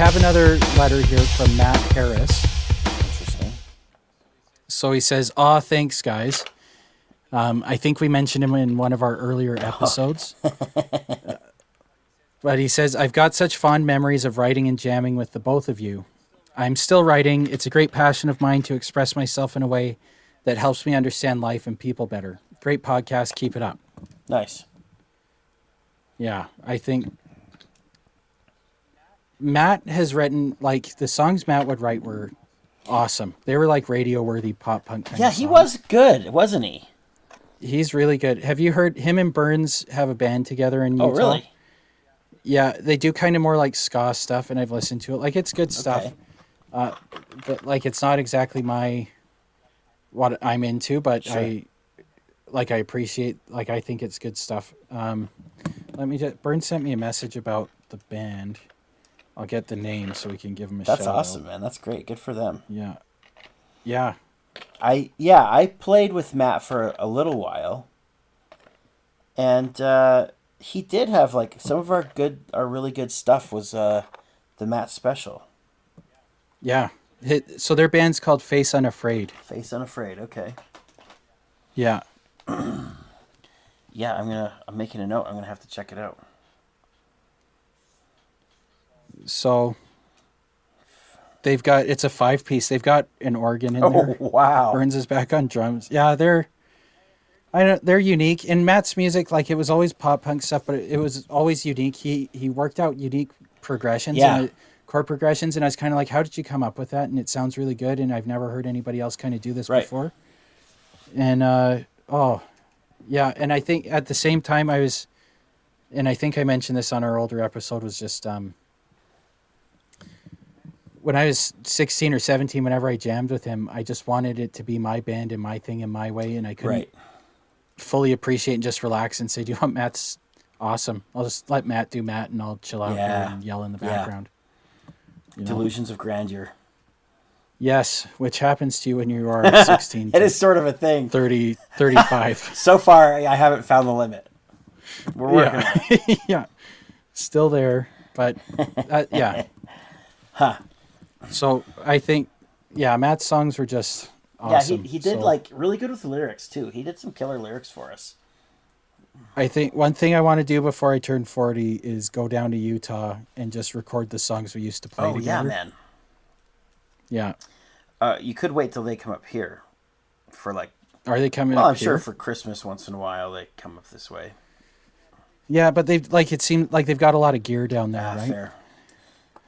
have another letter here from Matt Harris. Interesting. So he says, "Ah, thanks, guys." Um, I think we mentioned him in one of our earlier episodes. But he says, "I've got such fond memories of writing and jamming with the both of you. I'm still writing. It's a great passion of mine to express myself in a way that helps me understand life and people better. Great podcast. Keep it up." Nice. Yeah, I think Matt has written like the songs Matt would write were awesome. They were like radio worthy pop punk kind Yeah, he songs. was good, wasn't he? He's really good. Have you heard him and Burns have a band together in Utah? Oh, really? Yeah, they do kind of more like ska stuff, and I've listened to it. Like it's good stuff, Okay. uh, but like it's not exactly my what I'm into. But Sure. I like I appreciate like I think it's good stuff. Um, let me just Burns sent me a message about the band. I'll get the name so we can give them a That's shout That's awesome, out. man. That's great. Good for them. Yeah, yeah. I yeah, I played with Matt for a little while, and uh, he did have like some of our good, our really good stuff was uh, the Matt special. Yeah. So their band's called Face Unafraid. Face unafraid. Okay. Yeah. Yeah, I'm gonna. I'm making a note. I'm gonna have to check it out. So they've got it's a five piece. They've got an organ in Oh there. wow! Burns is back on drums. Yeah, they're I don't they're unique. In Matt's music, like it was always pop punk stuff, but it, it was always unique. He he worked out unique progressions Yeah. and chord progressions and I was kind of like, How did you come up with that? And it sounds really good and I've never heard anybody else kind of do this Right. before. And uh oh yeah, and I think at the same time I was and I think I mentioned this on our older episode was just um when I was 16 or 17 whenever I jammed with him I just wanted it to be my band and my thing and my way and I couldn't Right. fully appreciate and just relax and say do you want Matt's awesome I'll just let Matt do Matt and I'll chill out Yeah. and yell in the Yeah. background know? Delusions of grandeur. yes which happens to you when you are 16 it is sort of a thing. 30 35 So far, I haven't found the limit. We're working. yeah yeah still there but uh, yeah Huh. So I think yeah Matt's songs were just Yeah, awesome he, he did So- like really good with the lyrics too. He did some killer lyrics for us. I think one thing I want to do before I turn 40 is go down to Utah and just record the songs we used to play Oh yeah, together. man. Yeah. Uh, you could wait till they come up here for like. Are they coming Well, I'm sure for Christmas once in a while they come up this way. Yeah, but they've like it seemed like they've got a lot of gear down there, Ah, right? fair.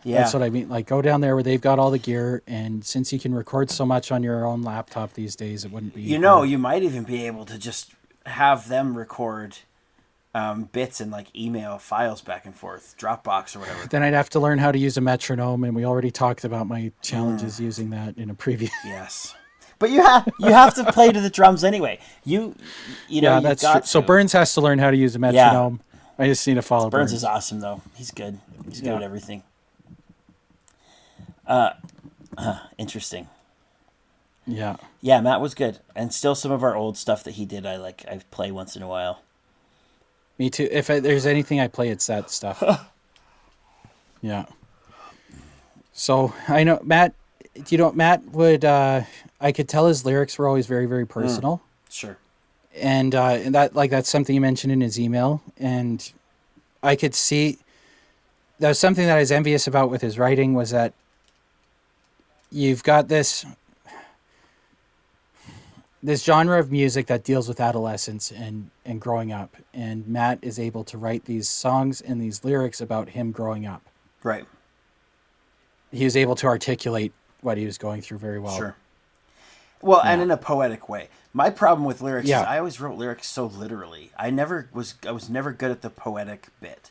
Yeah, That's what I mean. Like go down there where they've got all the gear and since you can record so much on your own laptop these days, it wouldn't be you know, hard. you might even be able to just have them record um, bits and like email files back and forth, Dropbox or whatever. then I'd have to learn how to use a metronome and we already talked about my challenges using that in a previous yes, but you have you have to play to the drums anyway. You you know Yeah, that's true. So. Burns has to learn how to use a metronome. Yeah. I just need to follow Burns Burns. is awesome though. He's good. He's good Yeah. at everything. Uh, huh, interesting. Yeah. Yeah, Matt was good, and still some of our old stuff that he did. I like. I play once in a while. Me too. If I, there's anything I play, it's that stuff. yeah. So I know Matt. You know Matt would. Uh, I could tell his lyrics were always very, very personal, Sure. and uh, and that like that's something he mentioned in his email, and I could see. That was something that I was envious about with his writing was that. You've got this. This genre of music that deals with adolescence and, and growing up, and Matt is able to write these songs and these lyrics about him growing up. Right. He was able to articulate what he was going through very well. Sure. Well, and in a poetic way. My problem with lyrics Yeah. is I always wrote lyrics so literally. I never was. I was never good at the poetic bit.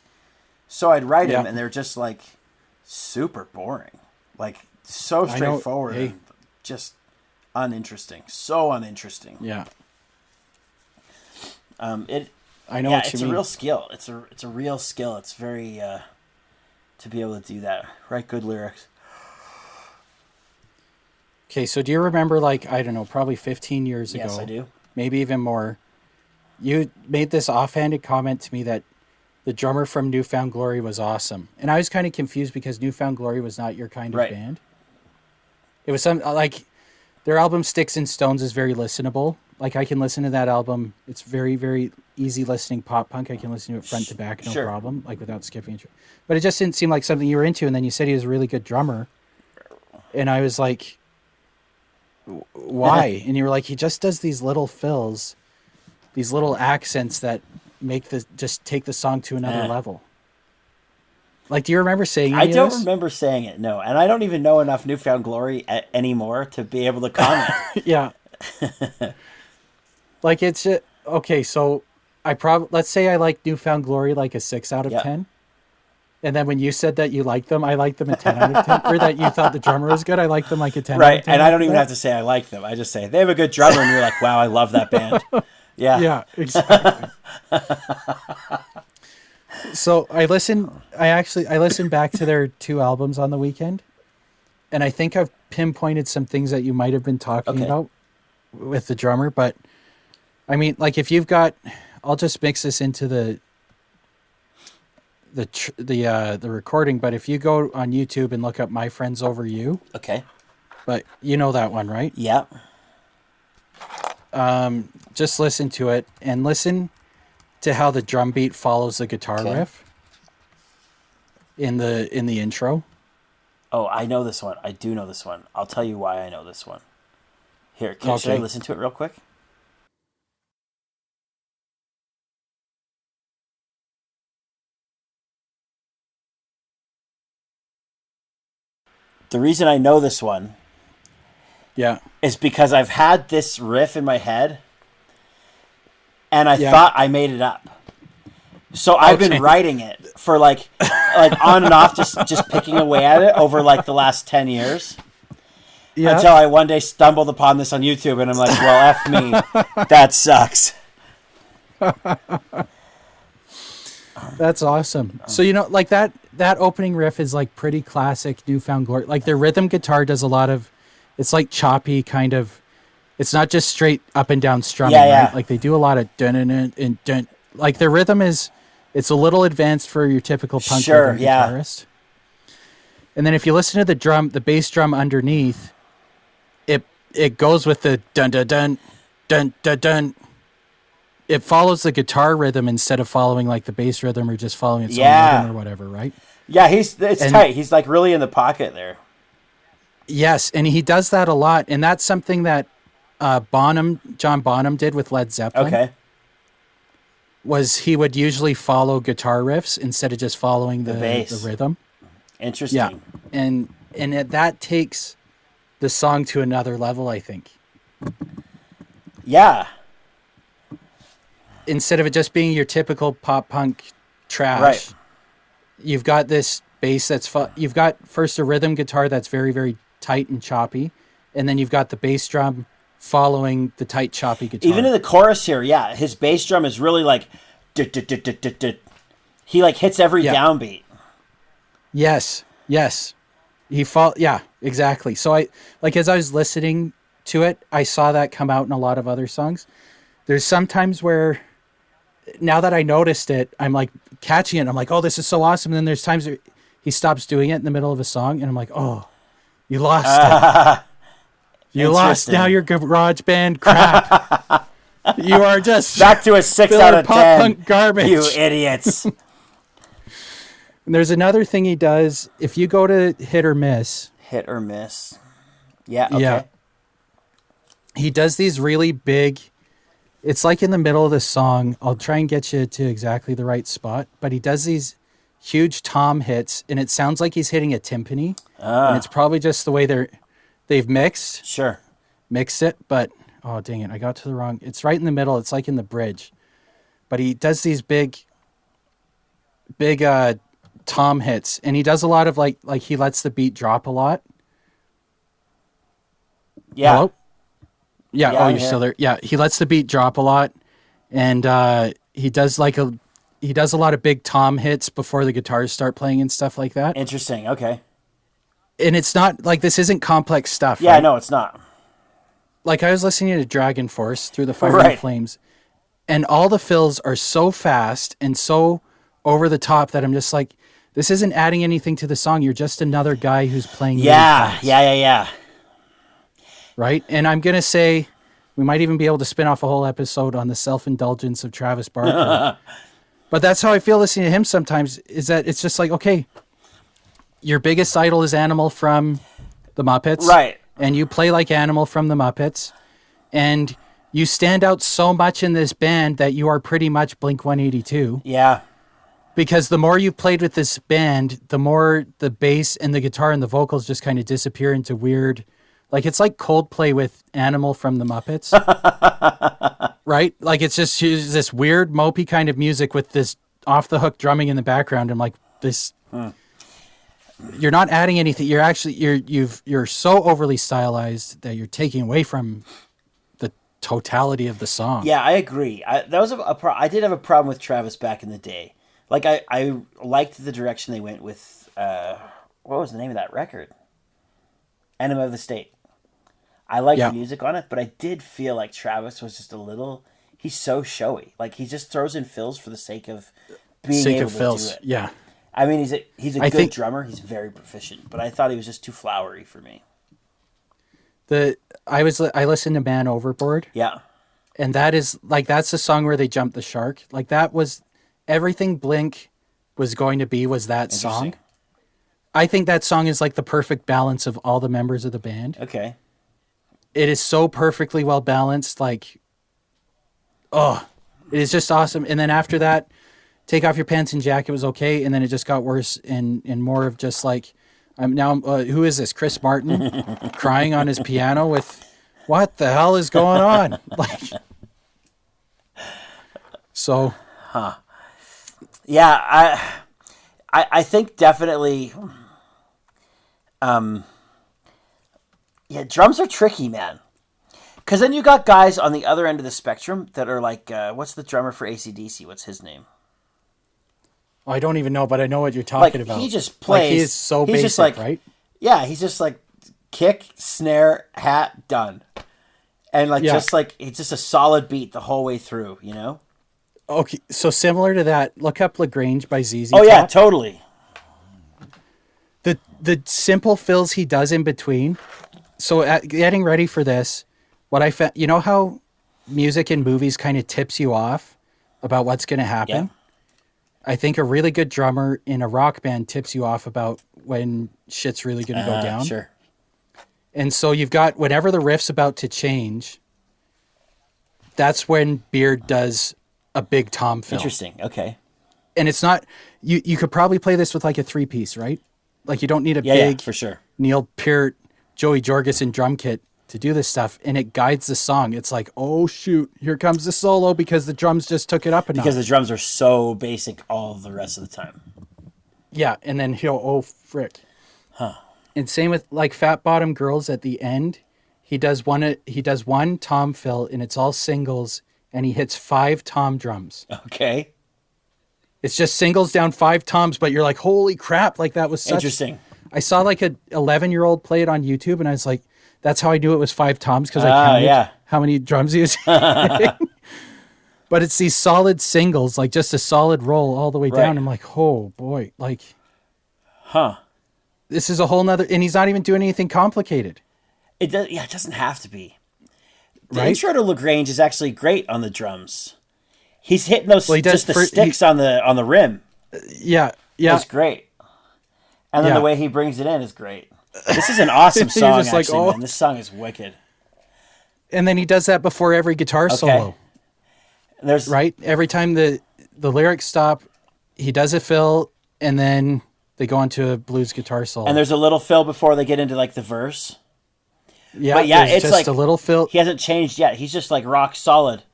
So I'd write them, and they're just like super boring, like so straightforward, hey. just uninteresting. So uninteresting. Yeah, Um, it. I know yeah, what you it's mean. a real skill. It's a it's a real skill. It's very uh, to be able to do that. Write good lyrics. Okay, so do you remember, like, I don't know, probably 15 years ago, Yes, I do. maybe even more, you made this offhanded comment to me that the drummer from New Found Glory was awesome. And I was kind of confused because New Found Glory was not your kind of Right. band. It was some like their album Sticks and Stones is very listenable. Like I can listen to that album. It's very very easy listening pop punk. I can listen to it front to back no Sure. problem, like without skipping. But it just didn't seem like something you were into. And then you said he was a really good drummer, and I was like, why? and you were like, he just does these little fills, these little accents that make the just take the song to another Eh. level. Like, do you remember saying? I don't remember saying it, no. And I don't even know enough New Found Glory a- anymore to be able to comment. yeah. like it's a, okay. So I probably let's say I like New Found Glory like a six out of Yeah. ten, and then when you said that you liked them, I liked them a ten out of ten, or that you thought the drummer was good, I liked them like a ten. out right. of 10 And I don't even that. have to say I like them. I just say they have a good drummer, and you're like, wow, I love that band. Yeah. Yeah, exactly. So I listened. I actually I listened back to their two albums on the weekend, and I think I've pinpointed some things that you might have been talking Okay. about with the drummer. But I mean, like if you've got, I'll just mix this into the the tr- the uh, the recording. But if you go on YouTube and look up "My Friends Over You," Okay. but you know that one, right? Yeah. um, just listen to it and listen to how the drum beat follows the guitar Okay. riff in the in the intro. Oh, I know this one. I do know this one. I'll tell you why I know this one. Here, can, should I listen to it real quick? The reason I know this one Yeah, is because I've had this riff in my head and I Yeah. thought I made it up. So I've Okay. been writing it for like like on and off just just picking away at it over like the last 10 years yeah. until I one day stumbled upon this on YouTube and I'm like, "Well, F me. That sucks." That's awesome. So you know, like that that opening riff is like pretty classic New Found Glory. Like their rhythm guitar does a lot of. It's like choppy kind of. It's not just straight up and down strumming. Yeah, yeah. Right? Like they do a lot of dun dun dun and dun. Like their rhythm is, it's a little advanced for your typical punk Sure, yeah. guitarist. And then if you listen to the drum, the bass drum underneath, it it goes with the dun dun dun dun dun dun. It follows the guitar rhythm instead of following like the bass rhythm or just following its Yeah. own rhythm or whatever, right? Yeah, he's it's And- tight. He's like really in the pocket there. Yes, and he does that a lot, and that's something that uh, Bonham, John Bonham, did with Led Zeppelin. Okay. was he would usually follow guitar riffs instead of just following the The the, rhythm. Interesting. Yeah, and and it, that takes the song to another level. I think Yeah. instead of it just being your typical pop punk trash, Right. you've got this bass that's fu- you've got first a rhythm guitar that's very very tight and choppy, and then you've got the bass drum following the tight choppy guitar. Even in the chorus here, yeah, his bass drum is really like. He like hits every Yeah. downbeat. Yes, yes. He fall yeah, exactly. So I like as I was listening to it, I saw that come out in a lot of other songs. There's sometimes where now that I noticed it, I'm like catching it. I'm like, oh, this is so awesome. And then there's times where he stops doing it in the middle of a song, and I'm like, oh, you lost it. You lost. Now your garage band crap. you are just Back to a six out of pop ten. punk garbage. You idiots. And there's another thing he does. If you go to hit or miss, Hit or miss. Yeah. Okay. Yeah. he does these really big it's like in the middle of the song i'll try and get you to exactly the right spot but he does these huge tom hits and it sounds like he's hitting a timpani Ah. and it's probably just the way they're they've mixed Sure. mixed it but oh dang it i got to the wrong it's right in the middle it's like in the bridge but he does these big big uh tom hits and he does a lot of like like he lets the beat drop a lot Yeah. Hello? Yeah, Yeah, oh, I'm you're here. still there. Yeah, he lets the beat drop a lot, and uh, he does like a he does a lot of big tom hits before the guitars start playing and stuff like that. Interesting. Okay. And it's not like this isn't complex stuff. Yeah. right? No, it's not. Like I was listening to DragonForce through the Fire and Flames, and all the fills are so fast and so over the top that I'm just like, this isn't adding anything to the song. You're just another guy who's playing. Yeah, yeah, yeah, yeah. Right. And I'm gonna say we might even be able to spin off a whole episode on the self indulgence of Travis Barker. but that's how I feel listening to him sometimes. Is that it's just like okay, your biggest idol is Animal from the Muppets, Right. And you play like Animal from the Muppets, and you stand out so much in this band that you are pretty much Blink 182 Yeah. because the more you've played with this band, the more the bass and the guitar and the vocals just kind of disappear into weird, like it's like Coldplay with Animal from the Muppets, right? Like it's just this weird mopey kind of music with this off the hook drumming in the background. I'm like this. Hmm. You're not adding anything. You're actually you're you've you're so overly stylized that you're taking away from the totality of the song. Yeah, I agree. I, that was a, a pro- I did have a problem with Travis back in the day. Like I, I liked the direction they went with. Uh, what was the name of that record? Enema of the State. I liked Yeah. the music on it, but I did feel like Travis was just a little. He's so showy. Like he just throws in fills for the sake of being Sake able of to fills. do it. Yeah. I mean, he's a he's a I good think- drummer. He's very proficient, but I thought he was just too flowery for me. The I was I listened to Man Overboard. Yeah, and that is like that's the song where they jumped the shark. Like that was everything Blink was going to be was that song. I think that song is like the perfect balance of all the members of the band. okay. It is so perfectly well balanced. Like, oh, it is just awesome. And then after that, take off your pants and jacket was okay, and then it just got worse and and more of just like, I'm now uh, who is this? Chris Martin crying on his piano with, what the hell is going on? Like, so huh? Yeah, I, I, I think definitely. Um. Yeah, drums are tricky, man. Because then you got guys on the other end of the spectrum that are like, uh, what's the drummer for ACDC? What's his name? I don't even know, but I know what you're Like talking about. he just Like, plays. he is so he's basic, just like, right? Yeah, he's just like kick, snare, hat, done, and like Yeah. just like it's just a solid beat the whole way through. You know? Okay, so similar to that, look up La Grange by ZZ. Oh yeah, totally. the the simple fills he does in between. So at, getting ready for this, what I found, you know how music in movies kind of tips you off about what's going to happen. Yeah. I think a really good drummer in a rock band tips you off about when shit's really going to go Uh, down. Sure. And so you've got whenever the riff's about to change, that's when Beard does a big tom fill. Interesting. Okay. And it's not you you could probably play this with like a three piece, right? Like you don't need a Yeah, yeah, big for sure. Neil Peart, Joey Jordison drum kit to do this stuff, and it guides the song. It's like, oh shoot, here comes the solo because the drums just took it up enough. Because the drums are so basic all the rest of the time. yeah, and then he'll oh frick. Huh. And same with like Fat Bottom Girls at the end. He does one. He does one tom fill, and it's all singles, and he hits five tom drums. Okay. It's just singles down five toms, but you're like, holy crap! Like that was such Interesting. I saw like a 11 year old play it on YouTube, and I was like, that's how I knew it was five toms because I Ah, counted yeah. how many drums he was. but it's these solid singles, like just a solid roll all the way Right. down. I'm like, oh boy, like Huh. this is a whole nother, and he's not even doing anything complicated. It does. Yeah, it doesn't have to be. The Right? intro to La Grange is actually great on the drums. He's hitting those Well, he just the for- he- sticks on the on the rim. Yeah, yeah. It's great. And then Yeah. the way he brings it in is great. This is an awesome song. just like, actually, oh. man. This song is wicked. And then he does that before every guitar solo, there's right? Every time the the lyrics stop, he does a fill, and then they go into a blues guitar solo. and there's a little fill before they get into like the verse. yeah, but yeah, it's just like- a little fill. He hasn't changed yet. He's just like rock solid.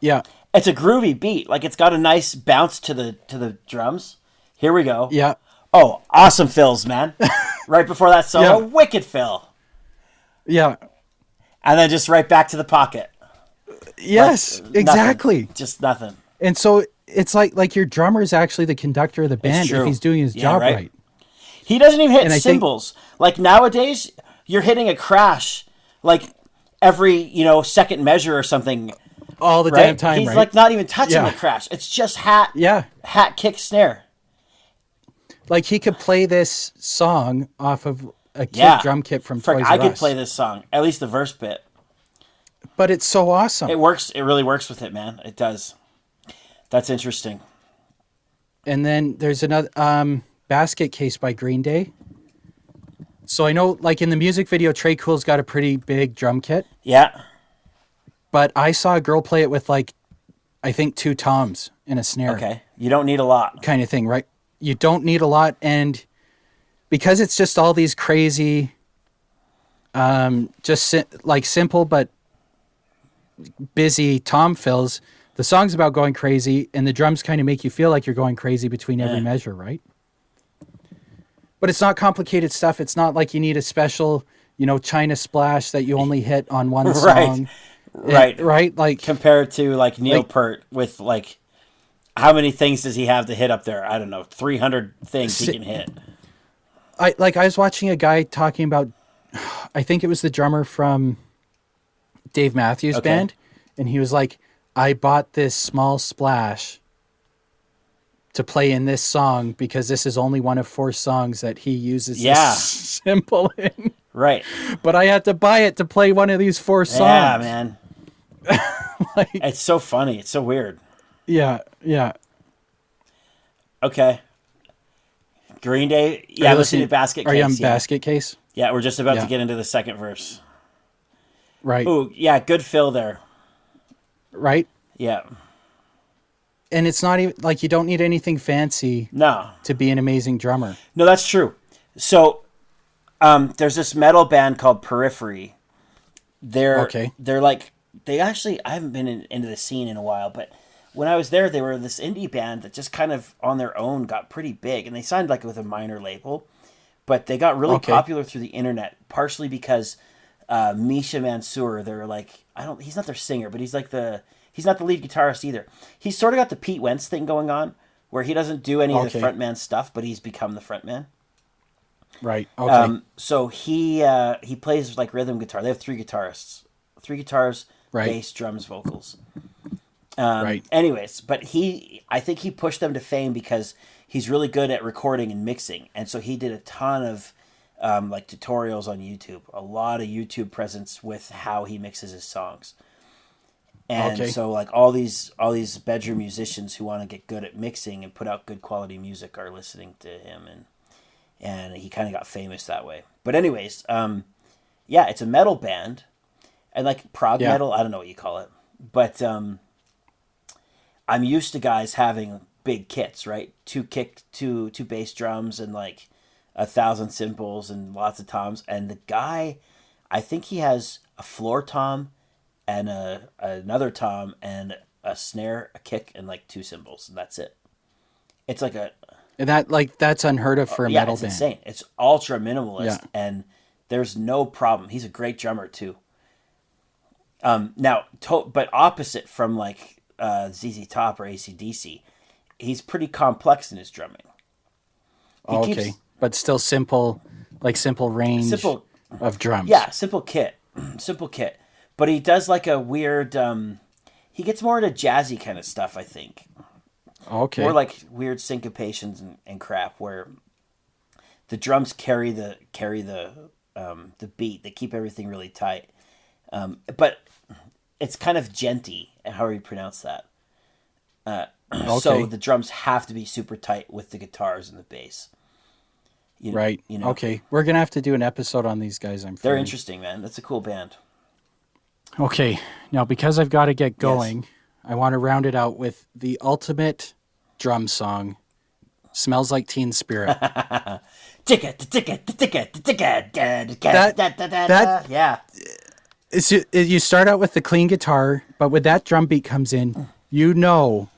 Yeah, It's a groovy beat. Like it's got a nice bounce to the to the drums. Here we go. yeah. Oh, awesome fills, man. right before that solo, Yeah. wicked fill. Yeah. And then just right back to the pocket. Yes, Nothing. exactly. Just nothing. And so it's like like your drummer is actually the conductor of the band if he's doing his Yeah, job right. right. He doesn't even hit And I think- cymbals. Like nowadays, you're hitting a crash like every, you know, second measure or something. all the right? damn time, He's right? like not even touching Yeah. the crash. It's just hat, yeah, hat, kick, snare. Like he could play this song off of a kit Yeah. drum kit from Frick, Toys I R could Us. play this song, at least the verse bit. but it's so awesome. It works. It really works with it, man. It does. That's interesting. and then there's another um, basket case by Green Day. So I know, like in the music video, Tré Cool's got a pretty big drum kit, Yeah. but I saw a girl play it with like, I think two toms and a snare. Okay. You don't need a lot. kind of thing, right? You don't need a lot, and because it's just all these crazy, um, just si- like simple but busy tom fills. The song's about going crazy, and the drums kind of make you feel like you're going crazy between every Yeah. measure, right? But it's not complicated stuff. It's not like you need a special, you know, China splash that you only hit on one Right. song, Right. right? Like Compared to like Neil Like- Peart with like, how many things does he have to hit up there? I don't know. 300 things he can hit. I like I was watching a guy talking about I think it was the drummer from Dave Matthews Okay. band and he was like I bought this small splash to play in this song because this is only one of four songs that he uses Yeah. this cymbal in Right. but I had to buy it to play one of these four songs Yeah, man. like It's so funny. It's so weird. Yeah yeah Okay. Green Day. Yeah, you listen to listening- Basket Are you on Yeah. basket case yeah, we're just about Yeah. to get into the second verse. right Ooh, yeah, good fill there. right Yeah. and it's not even like you don't need anything fancy No. to be an amazing drummer No, that's true. So, um, there's this metal band called Periphery. They're Okay. They're like they actually. I haven't been in, into the scene in a while, but when I was there, they were this indie band that just kind of on their own got pretty big, and they signed like with a minor label, but they got really Okay. popular through the internet, partially because uh, Misha Mansour. They're like I don't. He's not their singer, but he's like the. He's not the lead guitarist either. He's sort of got the Pete Wentz thing going on, where he doesn't do any of the frontman stuff, but he's become the frontman. right okay Um, so he uh, he plays like rhythm guitar. They have three guitarists, three guitars, Right. bass, drums, vocals. Um, Right. Anyways, but he, I think he pushed them to fame because he's really good at recording and mixing, and so he did a ton of um, like tutorials on YouTube, a lot of YouTube presence with how he mixes his songs. And Okay. so like all these all these bedroom musicians who want to get good at mixing and put out good quality music are listening to him and and he kind of got famous that way. But anyways, um, yeah, it's a metal band, and like prog Yeah. metal. I don't know what you call it, but um, I'm used to guys having big kits, right? Two kick, two two bass drums, and like a thousand cymbals and lots of toms. And the guy, I think he has a floor tom and a another tom and a snare, a kick, and like two cymbals, and that's it. It's like a And that like that's unheard of for a yeah, metal it's band. insane. It's ultra minimalist, Yeah. and there's no problem. He's a great drummer too. Um, now, to- but opposite from like uh, ZZ Top or ACDC, he's pretty complex in his drumming. He okay, keeps- but still simple, like simple range Simple- of drums. Yeah, simple kit, simple kit. But he does like a weird. Um, he gets more into jazzy kind of stuff, I think. Okay. More like weird syncopations and, and crap where the drums carry the carry the um, the beat. They keep everything really tight. Um, but it's kind of djenty, however you pronounce that. Uh, So the drums have to be super tight with the guitars and the bass. You, right. You know, Okay. We're gonna have to do an episode on these guys. I'm. they're feeling. interesting, man. That's a cool band. Okay. Now, because I've got to get going, I want to round it out with the ultimate drum song. Smells like Teen Spirit. Ticket, ticket, ticket, ticket, That- that that- yeah. It's it, uh, you start out with the clean guitar, but when that drum beat comes in, you know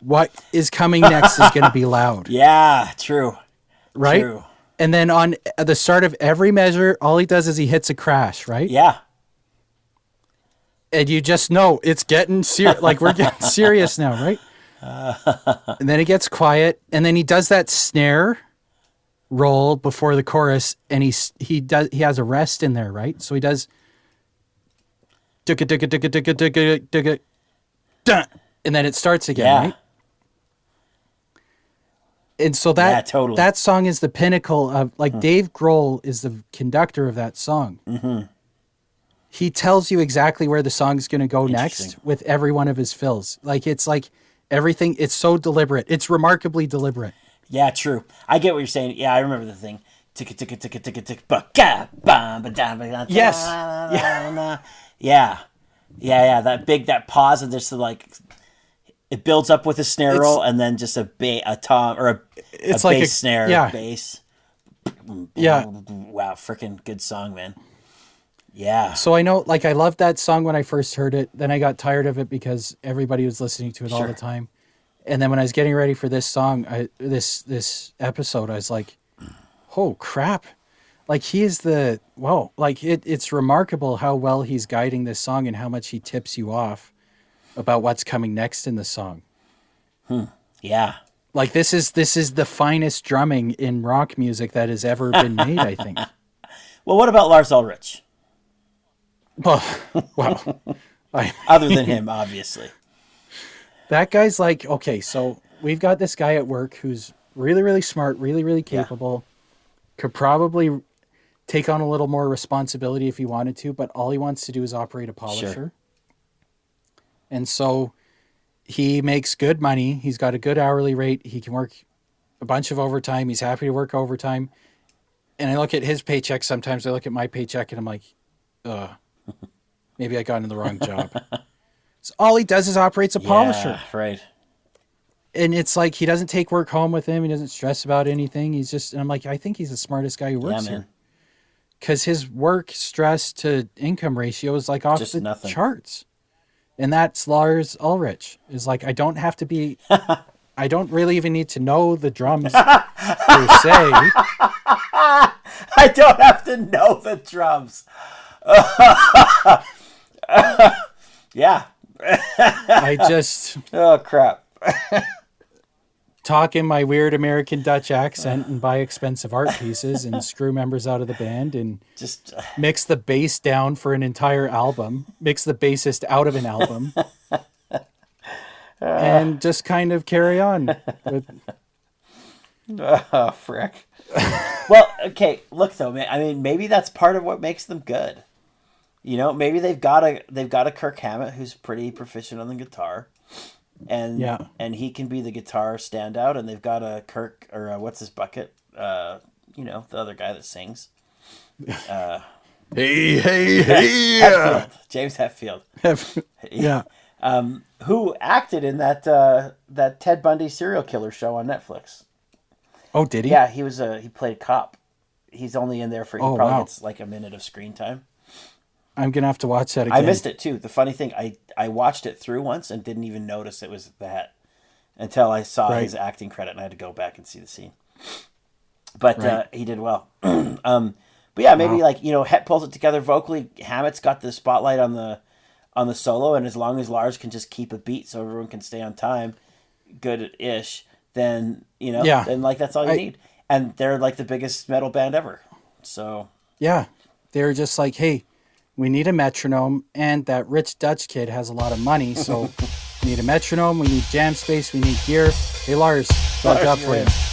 what is coming next is going to be loud, Yeah, true. right? True. And then on the start of every measure, all he does is he hits a crash, right? Yeah. And you just know it's getting serious. like we're getting serious now, right? and then it gets quiet, and then he does that snare roll before the chorus, and he's he does he has a rest in there, right? So he does. And then it starts again, Yeah. right? And so that Yeah, totally. that song is the pinnacle of like Dave Grohl is the conductor of that song. Mm-hmm. He tells you exactly where the song's going to go next with every one of his fills. Like it's like everything. It's so deliberate. It's remarkably deliberate. Yeah, true. I get what you're saying. Yeah, I remember the thing. Ticka ticka ticka ticka ticka Yes. Yeah. Yeah. Yeah, yeah. That big that pause and just like it builds up with a snare It's- roll and then just a ba- a tom or a, It's a like a- bass snare yeah. bass. Yeah. Wow, freaking good song, man. Yeah. So I know, like, I loved that song when I first heard it. Then I got tired of it because everybody was listening to it all the time. And then when I was getting ready for this song, I this this episode, I was like, "Oh crap!" Like he is the whoa. Like it, it's remarkable how well he's guiding this song and how much he tips you off about what's coming next in the song. Hmm. Yeah. Like this is this is the finest drumming in rock music that has ever been made. I think. Well, what about Lars Ulrich? Well, well, I, Other than him, obviously. that guy's like okay so we've got this guy at work who's really really smart really really Yeah. capable could probably take on a little more responsibility if he wanted to but all he wants to do is operate a polisher Sure. and so he makes good money he's got a good hourly rate he can work a bunch of overtime he's happy to work overtime and i look at his paycheck sometimes i look at my paycheck and i'm like uh maybe i got into the wrong job so all he does is operates a polisher Yeah, right. and it's like he doesn't take work home with him. He doesn't stress about anything. He's just, and I'm like, I think he's the smartest guy who Yeah, works man. here because his work stress to income ratio is like off Just the nothing. charts. And that's Lars Ulrich is like, I don't have to be, I don't really even need to know the drums per se. I don't have to know the drums. yeah. I just Oh crap. Talk in my weird American Dutch accent and buy expensive art pieces and screw members out of the band and Just uh, mix the bass down for an entire album, mix the bassist out of an album, and just kind of carry on. With, oh frick. well, okay. Look though, man. I mean, maybe that's part of what makes them good. You know, maybe they've got a they've got a Kirk Hammett who's pretty proficient on the guitar, and Yeah. and he can be the guitar standout. And they've got a Kirk or uh what's his bucket? Uh, you know, the other guy that sings. hey, hey, Hetfield, James Hetfield. yeah. um, who acted in that uh, that Ted Bundy serial killer show on Netflix. Oh, did he? Yeah, he was a he played a cop. He's only in there for he Oh, probably wow. gets like a minute of screen time. I'm gonna have to watch that again. I missed it too. The funny thing, I I watched it through once and didn't even notice it was that until I saw Right. his acting credit and I had to go back and see the scene. But uh, he did well. um, but yeah, maybe Wow. like you know, Het pulls it together vocally. Hammett's got the spotlight on the on the solo, and as long as Lars can just keep a beat so everyone can stay on time, good ish, then you know, Yeah. then like that's all you I- need. And they're like the biggest metal band ever. So Yeah, they're just like, hey, we need a metronome, and that rich Dutch kid has a lot of money, so we need a metronome. We need jam space. We need gear. Hey, Lars, Lars, job for you. in.